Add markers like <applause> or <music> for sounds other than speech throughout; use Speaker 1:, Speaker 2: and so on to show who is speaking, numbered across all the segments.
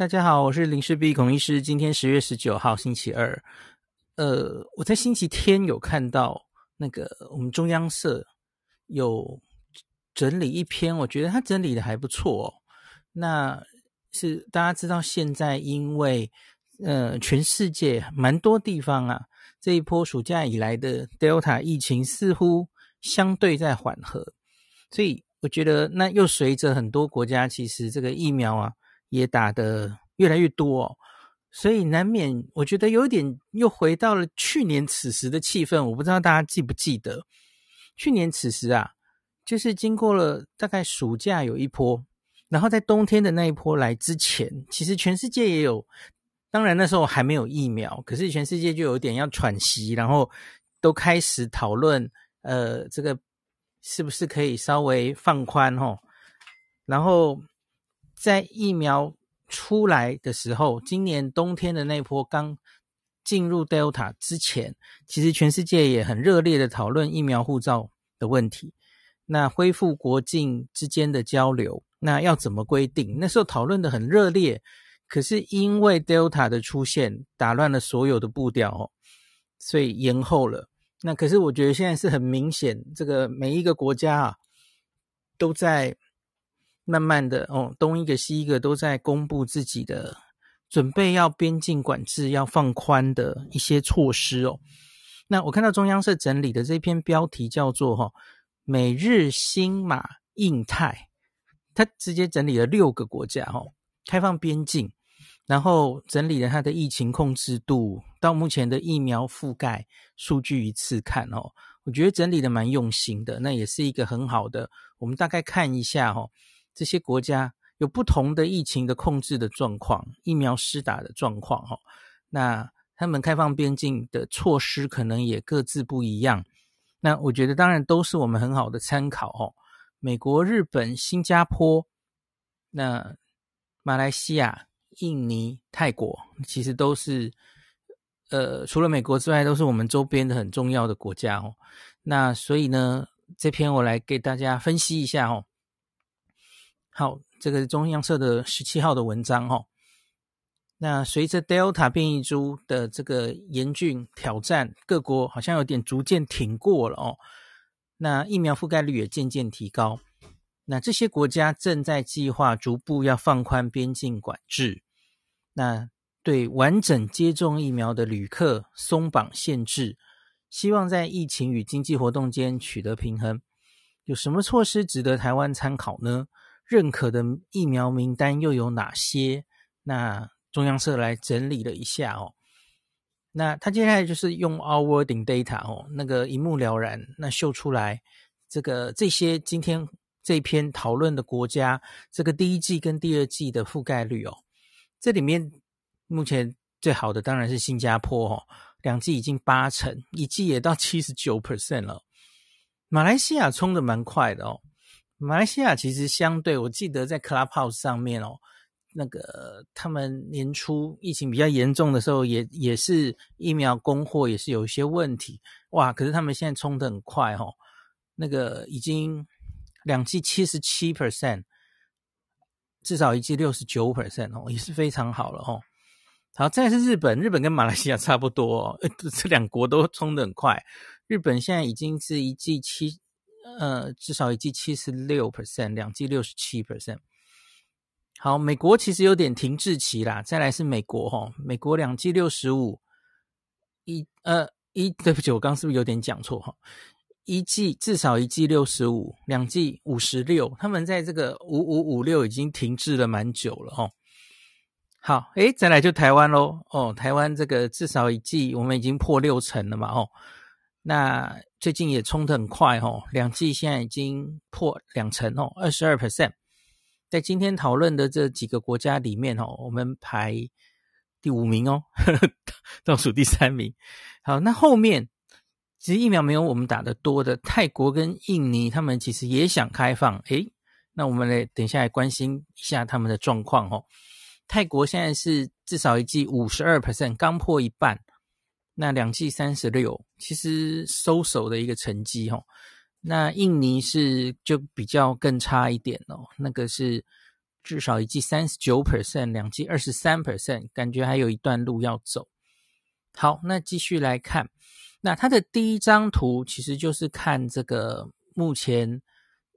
Speaker 1: 大家好，我是林氏璧孔医师。今天十月十九号，星期二。呃，我在星期天有看到那个我们中央社有整理一篇，我觉得他整理的还不错哦。那是大家知道，现在因为呃，全世界蛮多地方啊，这一波暑假以来的 Delta 疫情似乎相对在缓和，所以我觉得那又随着很多国家其实这个疫苗啊也打得越来越多哦，所以难免我觉得有点又回到了去年此时的气氛。我不知道大家记不记得，去年此时啊，就是经过了大概暑假有一波，然后在冬天的那一波来之前，其实全世界也有。当然那时候还没有疫苗，可是全世界就有点要喘息，然后都开始讨论，呃，这个是不是可以稍微放宽齁？然后在疫苗出来的时候，今年冬天的那波刚进入 Delta 之前，其实全世界也很热烈的讨论疫苗护照的问题，那恢复国境之间的交流，那要怎么规定？那时候讨论的很热烈。可是因为 Delta 的出现，打乱了所有的步调哦，所以延后了。那可是我觉得现在是很明显，这个每一个国家啊，都在慢慢的哦，东一个西一个都在公布自己的准备要边境管制要放宽的一些措施哦。那我看到中央社整理的这篇标题叫做哈、“美日新马印太”，他直接整理了六个国家哦，开放边境。然后整理了它的疫情控制度，到目前的疫苗覆盖数据一次看哦，我觉得整理的蛮用心的，那也是一个很好的。我们大概看一下哦，这些国家有不同的疫情的控制的状况，疫苗施打的状况哦，那他们开放边境的措施可能也各自不一样。那我觉得当然都是我们很好的参考哦。美国、日本、新加坡，那马来西亚。印尼、泰国其实都是，呃，除了美国之外，都是我们周边的很重要的国家哦。那所以呢，这篇我来给大家分析一下哦。好，这个中央社的十七号的文章哦。那随着 Delta 变异株的这个严峻挑战，各国好像有点逐渐挺过了哦。那疫苗覆盖率也渐渐提高。那这些国家正在计划逐步要放宽边境管制，那对完整接种疫苗的旅客松绑限制，希望在疫情与经济活动间取得平衡。有什么措施值得台湾参考呢？认可的疫苗名单又有哪些？那中央社来整理了一下哦。那他接下来就是用 Our wording Data 哦，那个一目了然，那秀出来这个这些今天。这篇讨论的国家，这个第一季跟第二季的覆盖率哦，这里面目前最好的当然是新加坡哦，两季已经八成，一季也到七十九 percent 了。马来西亚冲的蛮快的哦，马来西亚其实相对，我记得在 Clubhouse 上面哦，那个他们年初疫情比较严重的时候也，也是疫苗供货也是有一些问题哇，可是他们现在冲得很快哦，那个已经。两剂七十七 percent，至少一剂六十九 percent 哦，也是非常好了哦。好，再是日本，日本跟马来西亚差不多哦，<laughs> 这两国都冲得很快。日本现在已经是一剂七，呃，至少一季七十六 percent，两季六十七 percent。好，美国其实有点停滞期啦。再来是美国哈、美国两季六十五，一呃一，对不起，我刚刚是不是有点讲错哈？一季至少一季六十五，两季五十六，他们在这个五五五六已经停滞了蛮久了哦。好，诶，再来就台湾喽哦，台湾这个至少一季我们已经破六成了嘛哦。那最近也冲得很快哦，两剂现在已经破两成哦，二十二 percent。在今天讨论的这几个国家里面哦，我们排第五名哦，呵呵，倒数第三名。好，那后面。其实疫苗没有我们打得多的泰国跟印尼，他们其实也想开放。诶，那我们来等一下来关心一下他们的状况哦。泰国现在是至少一剂五十二 percent，刚破一半。那两剂三十六，其实收手的一个成绩哦。那印尼是就比较更差一点哦，那个是至少一季三十九 percent，两季二十三 percent，感觉还有一段路要走。好，那继续来看，那它的第一张图其实就是看这个目前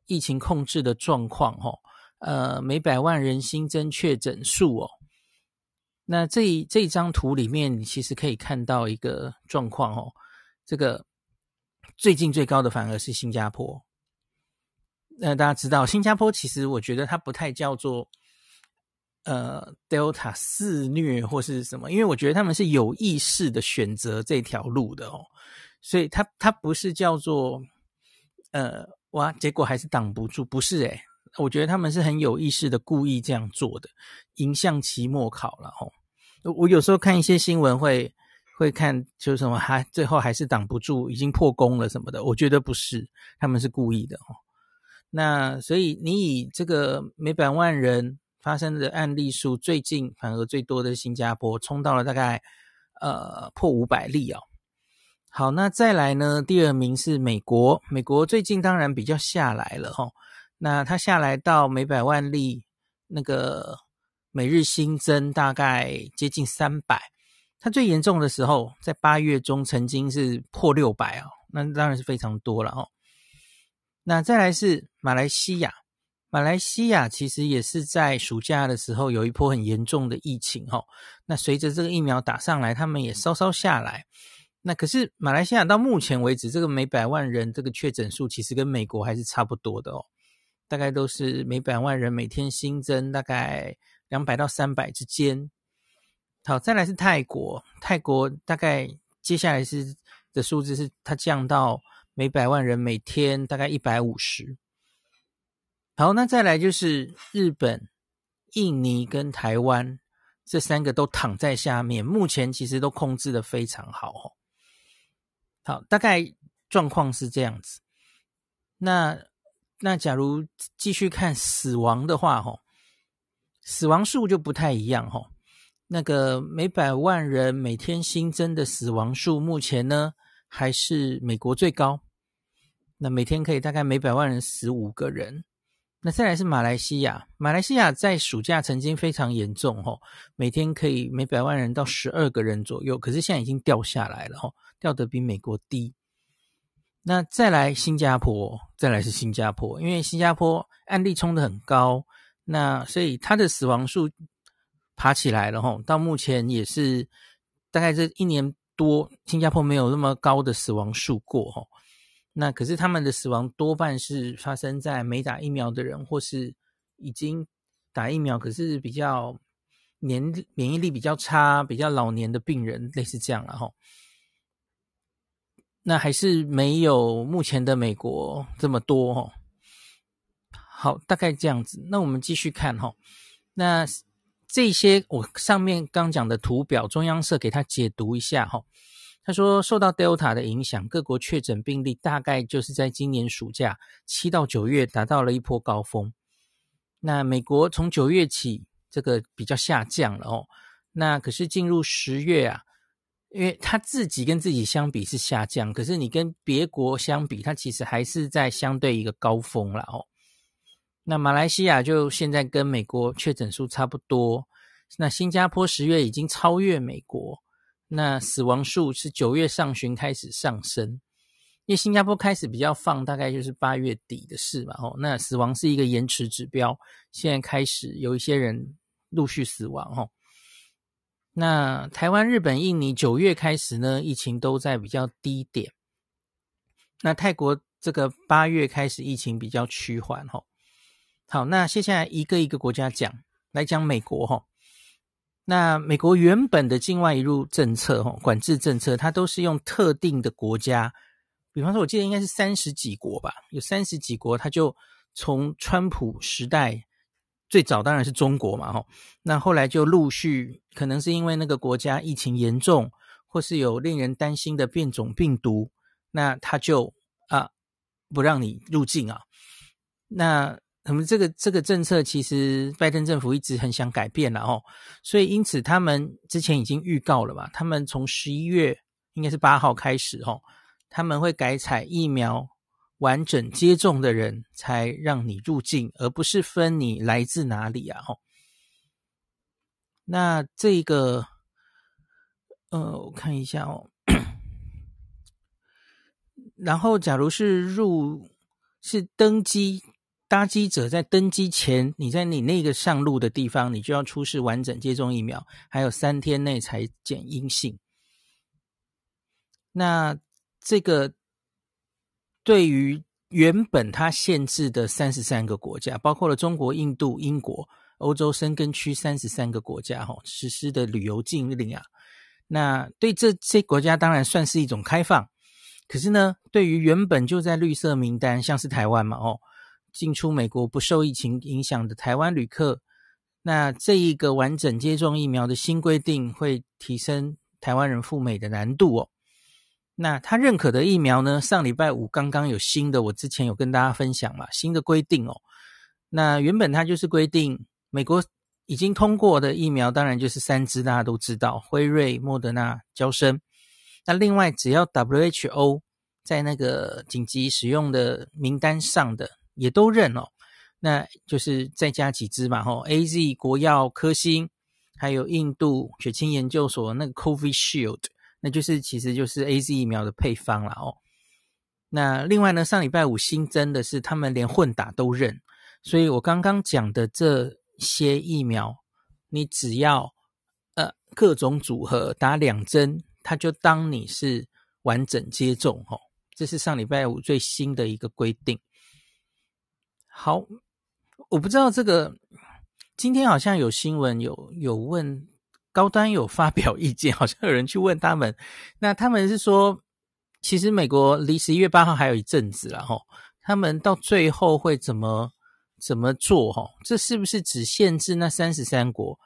Speaker 1: 疫情控制的状况，哦，呃，每百万人新增确诊数哦。那这这张图里面，你其实可以看到一个状况哦，这个最近最高的反而是新加坡。那大家知道，新加坡其实我觉得它不太叫做呃 Delta 肆虐或是什么，因为我觉得他们是有意识的选择这条路的哦，所以它它不是叫做呃哇，结果还是挡不住，不是诶。我觉得他们是很有意识的，故意这样做的，迎向期末考了哦。我有时候看一些新闻会会看，就是什么还最后还是挡不住，已经破功了什么的。我觉得不是，他们是故意的哦。那所以你以这个每百万人发生的案例数，最近反而最多的新加坡，冲到了大概呃破五百例哦。好，那再来呢，第二名是美国，美国最近当然比较下来了吼。那它下来到每百万例，那个每日新增大概接近三百。它最严重的时候，在八月中曾经是破六百哦，那当然是非常多了哦。那再来是马来西亚，马来西亚其实也是在暑假的时候有一波很严重的疫情哦。那随着这个疫苗打上来，他们也稍稍下来。那可是马来西亚到目前为止，这个每百万人这个确诊数其实跟美国还是差不多的哦。大概都是每百万人每天新增大概两百到三百之间。好，再来是泰国，泰国大概接下来是的数字是它降到每百万人每天大概一百五十。好，那再来就是日本、印尼跟台湾这三个都躺在下面，目前其实都控制的非常好哦。好，大概状况是这样子。那。那假如继续看死亡的话，吼，死亡数就不太一样，吼。那个每百万人每天新增的死亡数，目前呢还是美国最高。那每天可以大概每百万人死五个人。那再来是马来西亚，马来西亚在暑假曾经非常严重，吼，每天可以每百万人到十二个人左右，可是现在已经掉下来了，吼，掉得比美国低。那再来新加坡，再来是新加坡，因为新加坡案例冲得很高，那所以它的死亡数爬起来了吼，到目前也是大概这一年多，新加坡没有那么高的死亡数过吼。那可是他们的死亡多半是发生在没打疫苗的人，或是已经打疫苗可是比较年免疫力比较差、比较老年的病人，类似这样了吼。那还是没有目前的美国这么多哦。好，大概这样子。那我们继续看哈。那这些我上面刚讲的图表，中央社给他解读一下哈。他说，受到 Delta 的影响，各国确诊病例大概就是在今年暑假七到九月达到了一波高峰。那美国从九月起这个比较下降了哦。那可是进入十月啊。因为他自己跟自己相比是下降，可是你跟别国相比，它其实还是在相对一个高峰了哦。那马来西亚就现在跟美国确诊数差不多，那新加坡十月已经超越美国，那死亡数是九月上旬开始上升，因为新加坡开始比较放，大概就是八月底的事嘛哦。那死亡是一个延迟指标，现在开始有一些人陆续死亡哦。那台湾、日本、印尼九月开始呢，疫情都在比较低点。那泰国这个八月开始疫情比较趋缓吼。好，那接下来一个一个国家讲，来讲美国吼。那美国原本的境外移入政策吼，管制政策，它都是用特定的国家，比方说，我记得应该是三十几国吧，有三十几国，它就从川普时代。最早当然是中国嘛，吼，那后来就陆续，可能是因为那个国家疫情严重，或是有令人担心的变种病毒，那他就啊不让你入境啊。那那么这个这个政策，其实拜登政府一直很想改变了哦，所以因此他们之前已经预告了吧，他们从十一月应该是八号开始哦，他们会改采疫苗完整接种的人才让你入境，而不是分你来自哪里啊。哦，那这个，呃，我看一下哦。<coughs> 然后，假如是入是登机搭机者在登机前，你在你那个上路的地方，你就要出示完整接种疫苗，还有三天内才检阴性。那这个对于原本它限制的三十三个国家，包括了中国、印度、英国、欧洲申根区三十三个国家，哈，实施的旅游禁令啊，那对这些国家当然算是一种开放。可是呢，对于原本就在绿色名单，像是台湾嘛，哦，进出美国不受疫情影响的台湾旅客，那这一个完整接种疫苗的新规定会提升台湾人赴美的难度哦。那他认可的疫苗呢，上礼拜五刚刚有新的，我之前有跟大家分享嘛，新的规定哦。那原本它就是规定，美国已经通过的疫苗，当然就是三支，大家都知道，辉瑞、莫德纳、娇生。那另外，只要 WHO 在那个紧急使用的名单上的也都认哦，那就是再加几支嘛，吼，AZ 国药、科兴，还有印度血清研究所那个 Covid Shield，那就是其实就是 AZ 疫苗的配方啦哦。那另外呢，上礼拜五新增的是他们连混打都认，所以我刚刚讲的这些疫苗，你只要呃各种组合打两针。他就当你是完整接种哦，这是上礼拜五最新的一个规定。好，我不知道这个今天好像有新闻有有问高端有发表意见，<laughs> 好像有人去问他们，那他们是说，其实美国离十一月八号还有一阵子了哈，他们到最后会怎么怎么做哈？这是不是只限制那三十三国？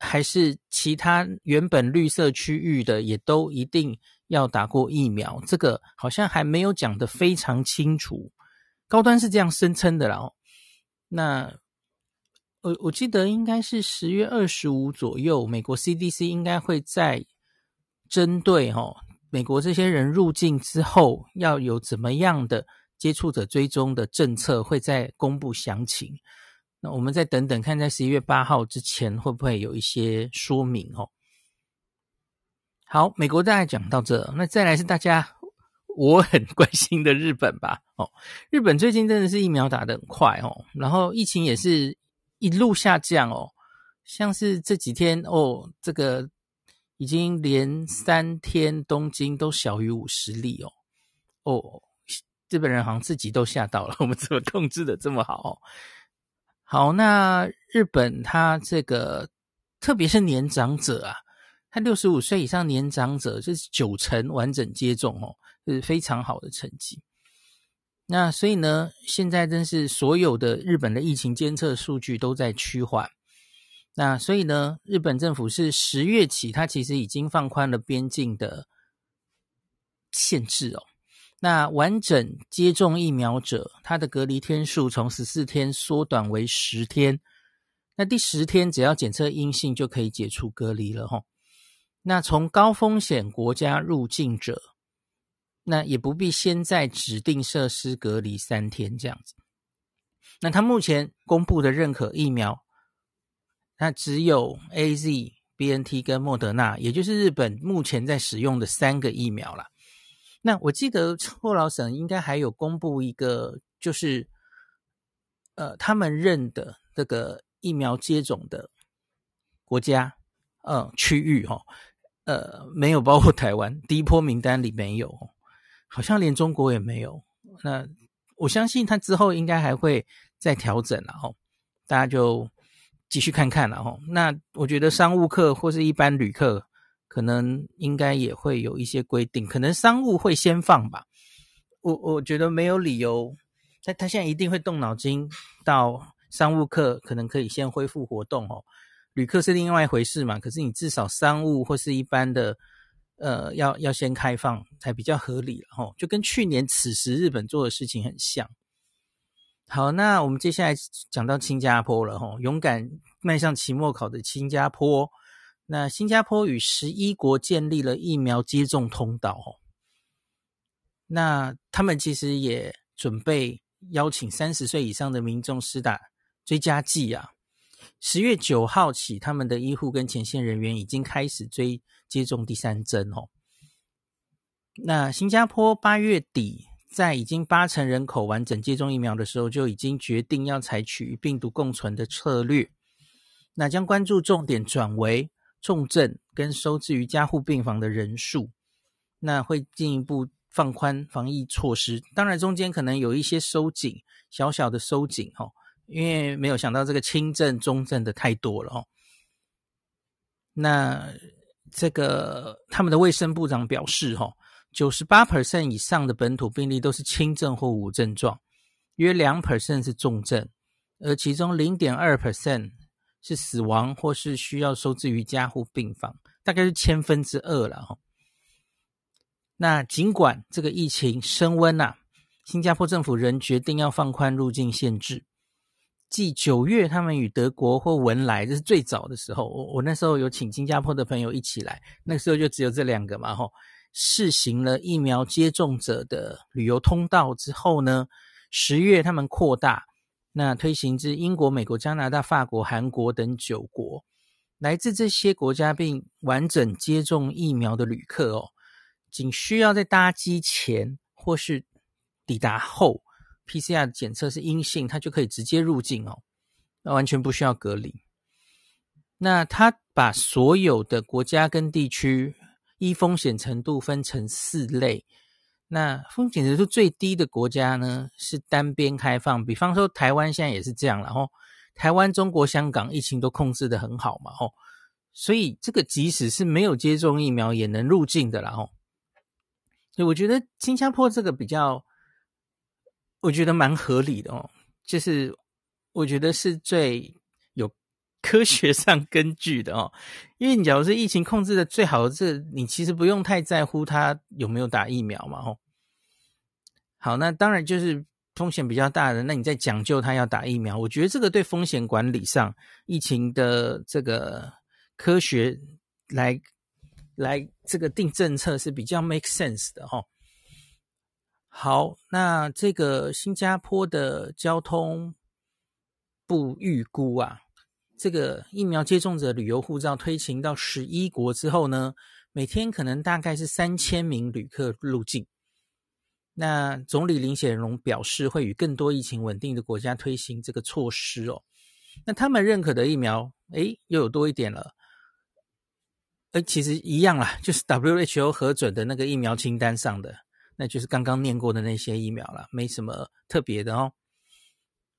Speaker 1: 还是其他原本绿色区域的也都一定要打过疫苗？这个好像还没有讲得非常清楚。高端是这样声称的啦。那我我记得应该是十月二十五左右，美国 CDC 应该会在针对哈美国这些人入境之后要有怎么样的接触者追踪的政策，会再公布详情。那我们再等等看，在十一月八号之前会不会有一些说明哦？好，美国大概讲到这，那再来是大家我很关心的日本吧？哦，日本最近真的是疫苗打得很快哦，然后疫情也是一路下降哦，像是这几天哦，这个已经连三天东京都小于五十例哦，哦，日本人好像自己都吓到了，<laughs> 我们怎么控制的这么好哦？好，那日本它这个，特别是年长者啊，他六十五岁以上年长者，就是九成完整接种哦，是非常好的成绩。那所以呢，现在真是所有的日本的疫情监测数据都在趋缓。那所以呢，日本政府是十月起，它其实已经放宽了边境的限制哦。那完整接种疫苗者，他的隔离天数从十四天缩短为十天。那第十天只要检测阴性就可以解除隔离了齁。那从高风险国家入境者，那也不必先在指定设施隔离三天这样子。那他目前公布的认可疫苗，那只有 AZ、BNT 跟莫德纳，也就是日本目前在使用的三个疫苗啦。那我记得厚劳省应该还有公布一个，就是呃，他们认的这个疫苗接种的国家，呃，区域哈、哦，呃，没有包括台湾，第一波名单里没有，好像连中国也没有。那我相信他之后应该还会再调整了哦，大家就继续看看了哦。那我觉得商务客或是一般旅客。可能应该也会有一些规定，可能商务会先放吧。我我觉得没有理由，他他现在一定会动脑筋，到商务客可能可以先恢复活动哦。旅客是另外一回事嘛，可是你至少商务或是一般的，呃，要要先开放才比较合理了哦。就跟去年此时日本做的事情很像。好，那我们接下来讲到新加坡了吼，勇敢迈向期末考的新加坡。那新加坡与十一国建立了疫苗接种通道哦。那他们其实也准备邀请三十岁以上的民众施打追加剂啊。十月九号起，他们的医护跟前线人员已经开始追接种第三针哦。那新加坡八月底，在已经八成人口完整接种疫苗的时候，就已经决定要采取与病毒共存的策略。那将关注重点转为重症跟收治于加护病房的人数。那会进一步放宽防疫措施，当然中间可能有一些收紧，小小的收紧哦，因为没有想到这个轻症、中症的太多了哦。那这个他们的卫生部长表示哈。九十八 percent 以上的本土病例都是轻症或无症状，约两 percent 是重症，而其中零点二 percent 是死亡或是需要收治于加护病房，大概是千分之二了哈。那尽管这个疫情升温呐、啊，新加坡政府仍决定要放宽入境限制。继九月他们与德国或文莱，这是最早的时候，我我那时候有请新加坡的朋友一起来，那个时候就只有这两个嘛吼。试行了疫苗接种者的旅游通道之后呢，十月他们扩大，那推行至英国、美国、加拿大、法国、韩国等九国。来自这些国家并完整接种疫苗的旅客哦，仅需要在搭机前或是抵达后，PCR 检测是阴性，他就可以直接入境哦，那完全不需要隔离。那他把所有的国家跟地区。依风险程度分成四类，那风险程度最低的国家呢，是单边开放，比方说台湾现在也是这样了吼。台湾、中国、香港疫情都控制的很好嘛吼，所以这个即使是没有接种疫苗也能入境的啦吼。所以我觉得新加坡这个比较，我觉得蛮合理的哦，就是我觉得是最有。<laughs> 科学上根据的哦，因为你假如是疫情控制的最好的，这你其实不用太在乎他有没有打疫苗嘛，哦。好，那当然就是风险比较大的，那你在讲究他要打疫苗，我觉得这个对风险管理上，疫情的这个科学来来这个定政策是比较 make sense 的吼。好，那这个新加坡的交通部预估啊。这个疫苗接种者旅游护照推行到十一国之后呢，每天可能大概是三千名旅客入境。那总理林显荣表示，会与更多疫情稳定的国家推行这个措施哦。那他们认可的疫苗，诶，又有多一点了。诶，其实一样啦，就是 WHO 核准的那个疫苗清单上的，那就是刚刚念过的那些疫苗了，没什么特别的哦。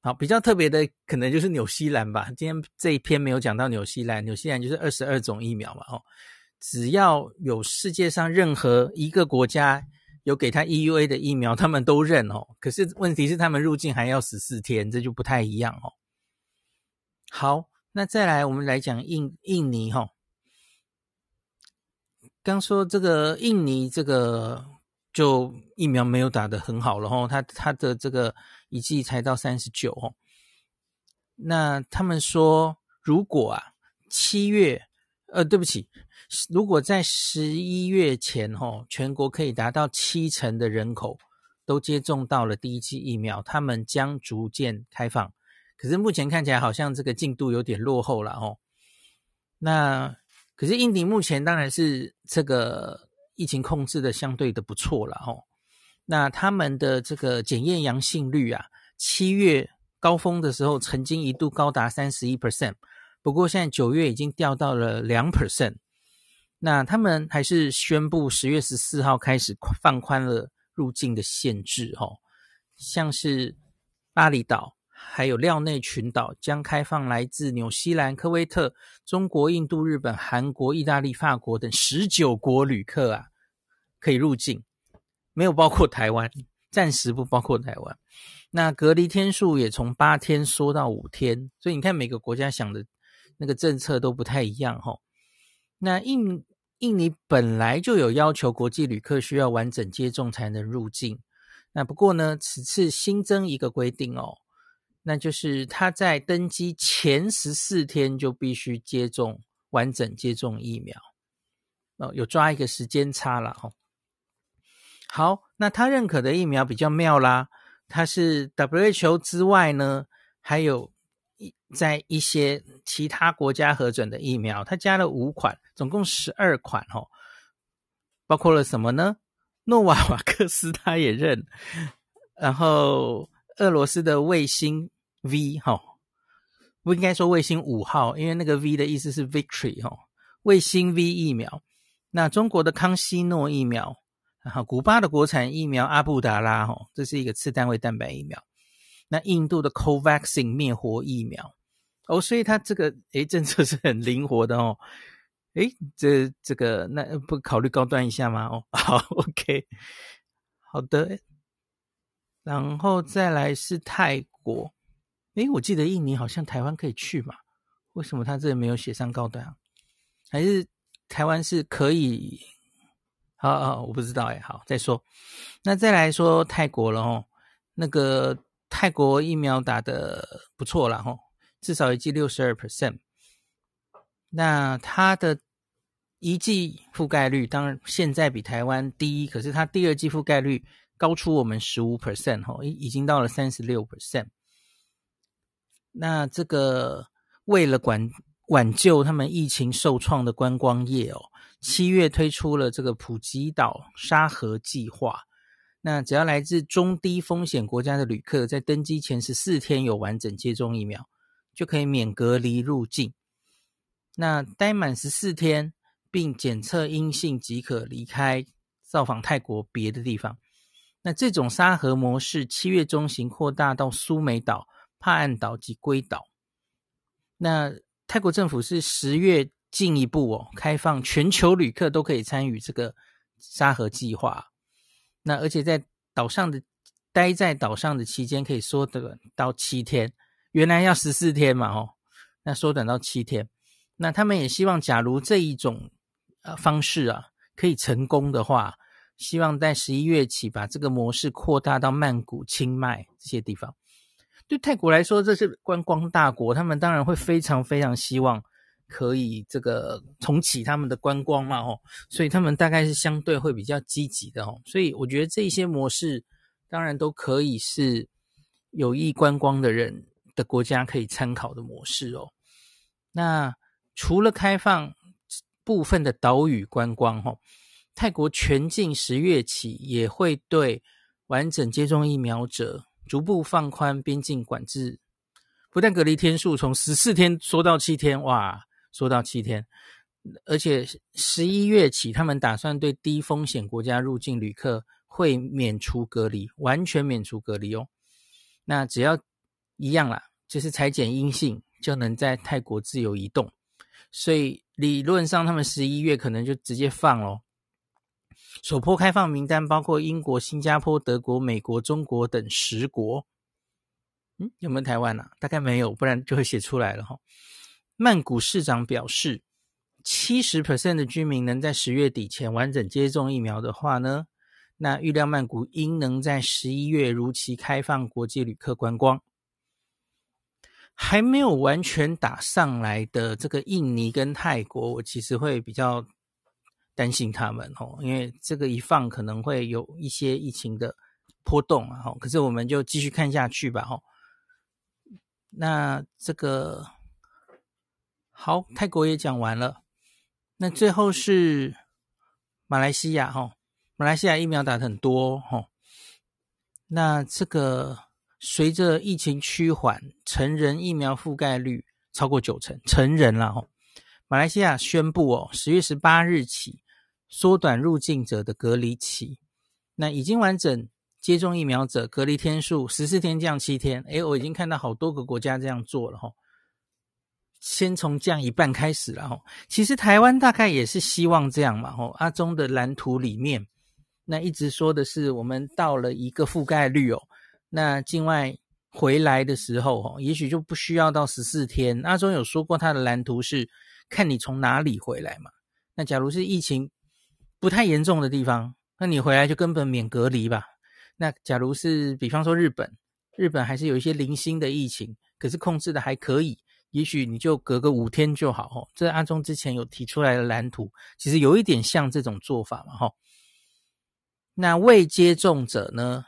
Speaker 1: 好，比较特别的可能就是纽西兰吧。今天这一篇没有讲到纽西兰，纽西兰就是二十二种疫苗嘛。哦，只要有世界上任何一个国家有给他 EUA 的疫苗，他们都认哦。可是问题是他们入境还要十四天，这就不太一样哦。好，那再来我们来讲印印尼哈。刚说这个印尼这个就疫苗没有打得很好了哈，他他的这个。一剂才到三十九哦，那他们说，如果啊七月，呃，对不起，如果在十一月前哦，全国可以达到七成的人口都接种到了第一剂疫苗，他们将逐渐开放。可是目前看起来好像这个进度有点落后了哦。那可是印尼目前当然是这个疫情控制的相对的不错了哦。那他们的这个检验阳性率啊，七月高峰的时候曾经一度高达三十一 percent，不过现在九月已经掉到了两 percent。那他们还是宣布十月十四号开始放宽了入境的限制哦，像是巴厘岛还有廖内群岛将开放来自纽西兰、科威特、中国、印度、日本、韩国、意大利、法国等十九国旅客啊，可以入境。没有包括台湾，暂时不包括台湾。那隔离天数也从八天缩到五天，所以你看每个国家想的那个政策都不太一样哈。那印印尼本来就有要求国际旅客需要完整接种才能入境，那不过呢，此次新增一个规定哦，那就是他在登机前十四天就必须接种完整接种疫苗哦，有抓一个时间差了哦。好，那他认可的疫苗比较妙啦，它是 WHO 之外呢，还有一在一些其他国家核准的疫苗，它加了五款，总共十二款哦，包括了什么呢？诺瓦瓦克斯他也认，然后俄罗斯的卫星 V 哈，不应该说卫星五号，因为那个 V 的意思是 Victory 哈，卫星 V 疫苗。那中国的康希诺疫苗，然后古巴的国产疫苗阿布达拉，吼，这是一个次单位蛋白疫苗。那印度的 Covaxin 灭活疫苗，哦，所以它这个诶政策是很灵活的哦。诶这这个那不考虑高端一下吗？哦，好，OK，好的。然后再来是泰国，诶我记得印尼好像台湾可以去嘛？为什么他这里没有写上高端啊？还是？台湾是可以，好好，我不知道哎，好再说。那再来说泰国了哦，那个泰国疫苗打的不错了哈，至少一剂六十二 percent。那它的一剂覆盖率当然现在比台湾低，可是它第二剂覆盖率高出我们十五 percent 哈，已已经到了三十六 percent。那这个为了管。挽救他们疫情受创的观光业哦，七月推出了这个普吉岛沙盒计划。那只要来自中低风险国家的旅客，在登机前十四天有完整接种疫苗，就可以免隔离入境。那待满十四天并检测阴性即可离开，造访泰国别的地方。那这种沙盒模式，七月中旬扩大到苏梅岛、帕岸岛及龟岛。那泰国政府是十月进一步哦，开放全球旅客都可以参与这个沙盒计划。那而且在岛上的待在岛上的期间可以缩短到七天，原来要十四天嘛哦，那缩短到七天。那他们也希望，假如这一种呃方式啊可以成功的话，希望在十一月起把这个模式扩大到曼谷、清迈这些地方。对泰国来说，这是观光大国，他们当然会非常非常希望可以这个重启他们的观光嘛，吼，所以他们大概是相对会比较积极的，吼，所以我觉得这些模式当然都可以是有意观光的人的国家可以参考的模式哦。那除了开放部分的岛屿观光，吼，泰国全境十月起也会对完整接种疫苗者。逐步放宽边境管制，不但隔离天数从十四天缩到七天，哇，缩到七天，而且十一月起，他们打算对低风险国家入境旅客会免除隔离，完全免除隔离哦。那只要一样啦，就是采检阴性就能在泰国自由移动，所以理论上他们十一月可能就直接放咯。首波开放名单包括英国、新加坡、德国、美国、中国等十国。嗯，有没有台湾啊？大概没有，不然就会写出来了哈。曼谷市长表示，七十 percent 的居民能在十月底前完整接种疫苗的话呢，那预料曼谷应能在十一月如期开放国际旅客观光。还没有完全打上来的这个印尼跟泰国，我其实会比较。担心他们哦，因为这个一放可能会有一些疫情的波动啊，哈。可是我们就继续看下去吧，哈。那这个好，泰国也讲完了，那最后是马来西亚，哈。马来西亚疫苗打得很多，哈。那这个随着疫情趋缓，成人疫苗覆盖率超过九成，成人了，哈。马来西亚宣布哦，十月十八日起。缩短入境者的隔离期，那已经完整接种疫苗者隔离天数十四天降七天。诶，我已经看到好多个国家这样做了哈。先从降一半开始了哈。其实台湾大概也是希望这样嘛哈。阿中的蓝图里面，那一直说的是我们到了一个覆盖率哦，那境外回来的时候哈，也许就不需要到十四天。阿中有说过他的蓝图是看你从哪里回来嘛。那假如是疫情。不太严重的地方，那你回来就根本免隔离吧。那假如是比方说日本，日本还是有一些零星的疫情，可是控制的还可以，也许你就隔个五天就好。哦，这阿中之前有提出来的蓝图，其实有一点像这种做法嘛。哈，那未接种者呢？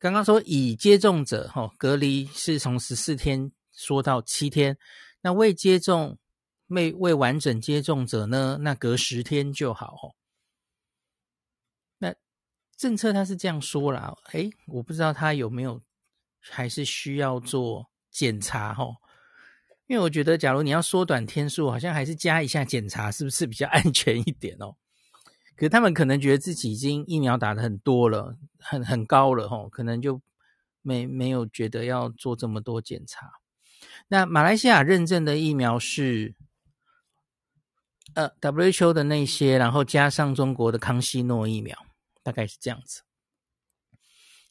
Speaker 1: 刚刚说已接种者，哈，隔离是从十四天缩到七天。那未接种、未未完整接种者呢？那隔十天就好。哦。那政策他是这样说啦，诶，我不知道他有没有还是需要做检查，哈。因为我觉得，假如你要缩短天数，好像还是加一下检查，是不是比较安全一点哦？可是他们可能觉得自己已经疫苗打得很多了，很很高了吼，可能就没没有觉得要做这么多检查。那马来西亚认证的疫苗是呃 WHO 的那些，然后加上中国的康希诺疫苗，大概是这样子。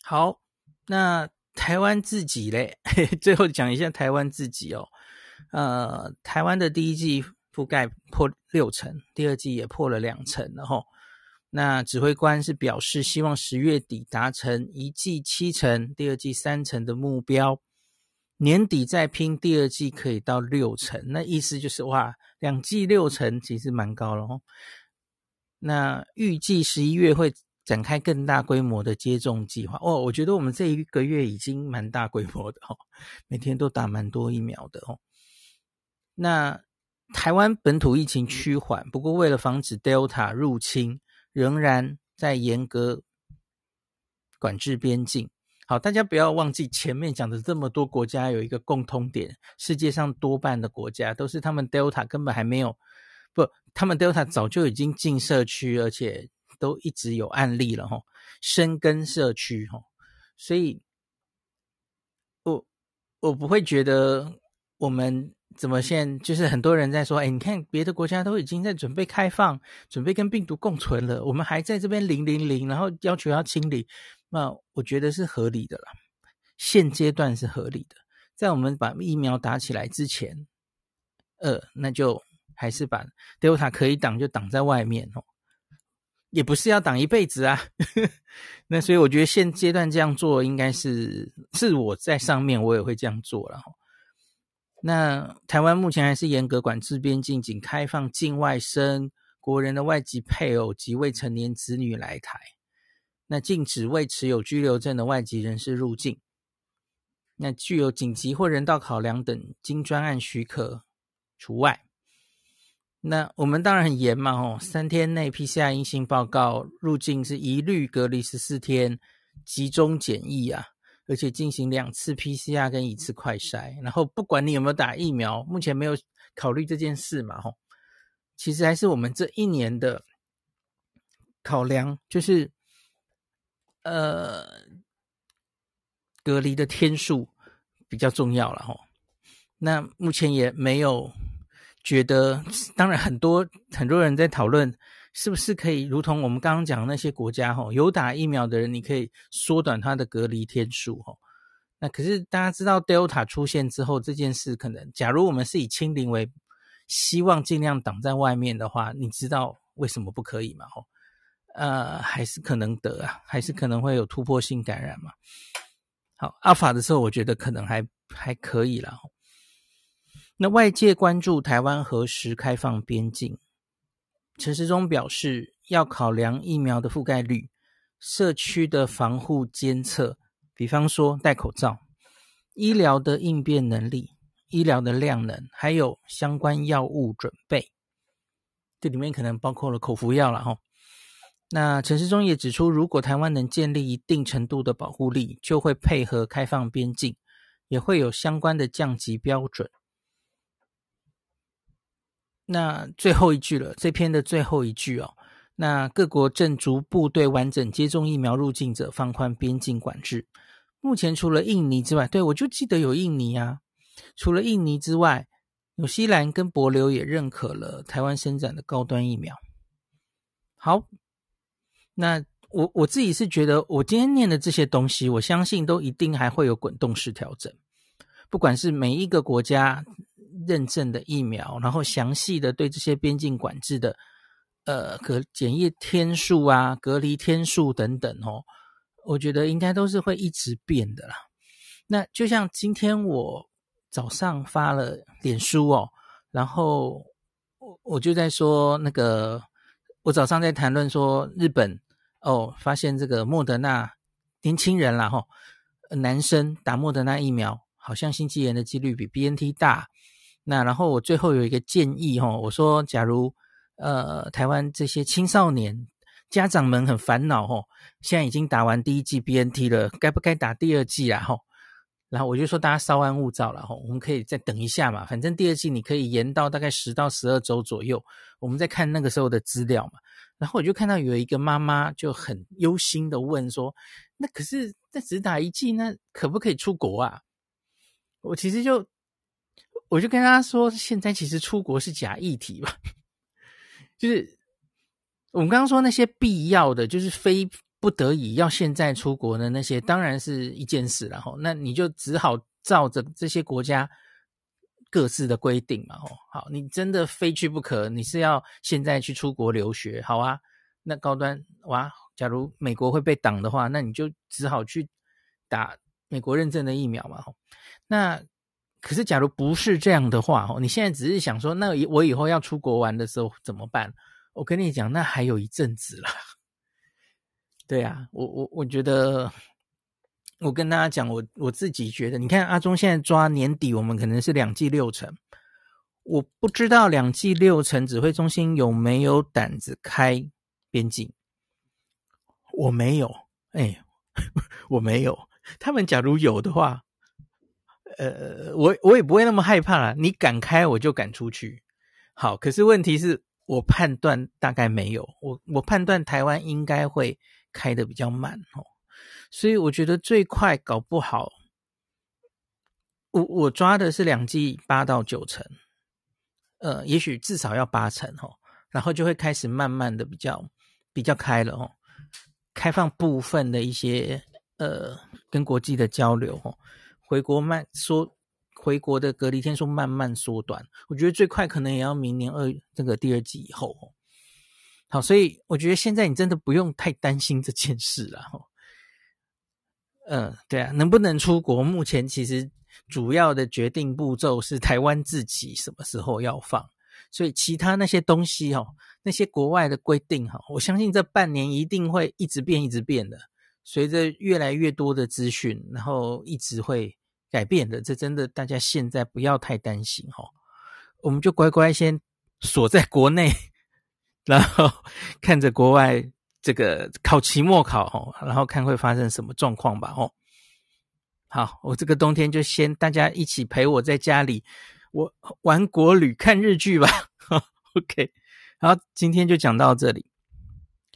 Speaker 1: 好，那台湾自己嘞，<laughs> 最后讲一下台湾自己哦。呃，台湾的第一季覆盖破六成，第二季也破了两成了吼。那指挥官是表示，希望十月底达成一季七成，第二季三成的目标，年底再拼第二季可以到六成。那意思就是哇，两季六成其实蛮高了哦。那预计十一月会展开更大规模的接种计划哦。我觉得我们这一个月已经蛮大规模的哦，<laughs> 每天都打蛮多疫苗的哦。那台湾本土疫情趋缓，不过为了防止 Delta 入侵。仍然在严格管制边境。好，大家不要忘记前面讲的这么多国家有一个共通点：世界上多半的国家都是他们 Delta 根本还没有，不，他们 Delta 早就已经进社区，而且都一直有案例了哈，深耕社区哈，所以，我我不会觉得我们。怎么现就是很多人在说，哎，你看别的国家都已经在准备开放，准备跟病毒共存了，我们还在这边零零零，然后要求要清理，那我觉得是合理的啦，现阶段是合理的，在我们把疫苗打起来之前，呃，那就还是把 Delta 可以挡就挡在外面哦，也不是要挡一辈子啊，<laughs> 那所以我觉得现阶段这样做应该是是我在上面我也会这样做了。那台湾目前还是严格管制边境，仅开放境外生、国人的外籍配偶及未成年子女来台。那禁止未持有居留证的外籍人士入境。那具有紧急或人道考量等经专案许可除外。那我们当然很严嘛，哦，三天内 PCR 阴性报告入境是一律隔离十四天，集中检疫啊。而且进行两次 PCR 跟一次快筛，然后不管你有没有打疫苗，目前没有考虑这件事嘛，吼，其实还是我们这一年的考量，就是呃隔离的天数比较重要了，吼。那目前也没有觉得，当然很多很多人在讨论。是不是可以如同我们刚刚讲的那些国家哈，有打疫苗的人，你可以缩短他的隔离天数哈？那可是大家知道 Delta 出现之后，这件事可能，假如我们是以清零为希望，尽量挡在外面的话，你知道为什么不可以吗？哈，呃，还是可能得啊，还是可能会有突破性感染嘛。好，阿法的时候，我觉得可能还还可以啦。那外界关注台湾何时开放边境？陈时中表示，要考量疫苗的覆盖率、社区的防护监测，比方说戴口罩、医疗的应变能力、医疗的量能，还有相关药物准备。这里面可能包括了口服药了哈。那陈时中也指出，如果台湾能建立一定程度的保护力，就会配合开放边境，也会有相关的降级标准。那最后一句了，这篇的最后一句哦。那各国正逐步对完整接种疫苗入境者放宽边境管制。目前除了印尼之外，对，我就记得有印尼啊。除了印尼之外，纽西兰跟帛琉也认可了台湾生产的高端疫苗。好，那我我自己是觉得，我今天念的这些东西，我相信都一定还会有滚动式调整，不管是每一个国家。认证的疫苗，然后详细的对这些边境管制的，呃，隔检疫天数啊、隔离天数等等哦，我觉得应该都是会一直变的啦。那就像今天我早上发了脸书哦，然后我我就在说那个，我早上在谈论说日本哦，发现这个莫德纳年轻人啦吼，男生打莫德纳疫苗，好像心肌炎的几率比 BNT 大。那然后我最后有一个建议吼，我说假如呃台湾这些青少年家长们很烦恼吼，现在已经打完第一剂 BNT 了，该不该打第二剂啊吼？然后我就说大家稍安勿躁了吼，我们可以再等一下嘛，反正第二剂你可以延到大概十到十二周左右，我们再看那个时候的资料嘛。然后我就看到有一个妈妈就很忧心的问说：“那可是那只打一剂，那可不可以出国啊？”我其实就我就跟他说：“现在其实出国是假议题吧，就是我们刚刚说那些必要的，就是非。”不得已要现在出国的那些，当然是一件事了吼。那你就只好照着这些国家各自的规定嘛吼。好，你真的非去不可，你是要现在去出国留学，好啊。那高端哇，假如美国会被挡的话，那你就只好去打美国认证的疫苗嘛。那可是假如不是这样的话哦，你现在只是想说，那我以后要出国玩的时候怎么办？我跟你讲，那还有一阵子了。<laughs> 对啊，我我我觉得，我跟大家讲，我我自己觉得，你看阿忠现在抓年底，我们可能是两季六成，我不知道两季六成指挥中心有没有胆子开边境，我没有，哎，<laughs> 我没有，他们假如有的话，呃，我我也不会那么害怕啦，你敢开，我就敢出去。好，可是问题是我判断大概没有，我我判断台湾应该会。开的比较慢哦，所以我觉得最快搞不好，我我抓的是两季八到九成，呃，也许至少要八成哦，然后就会开始慢慢的比较比较开了哦，开放部分的一些呃跟国际的交流哦，回国慢缩，回国的隔离天数慢慢缩短，我觉得最快可能也要明年二这个第二季以后。好，所以我觉得现在你真的不用太担心这件事了。嗯，对啊，能不能出国？目前其实主要的决定步骤是台湾自己什么时候要放，所以其他那些东西哦，那些国外的规定哈，我相信这半年一定会一直变，一直变的。随着越来越多的资讯，然后一直会改变的。这真的大家现在不要太担心哈，我们就乖乖先锁在国内。然后 <laughs> 看着国外这个考期末考吼，然后看会发生什么状况吧哦。好，我这个冬天就先大家一起陪我在家里，我玩国旅看日剧吧。<laughs> OK，好，今天就讲到这里。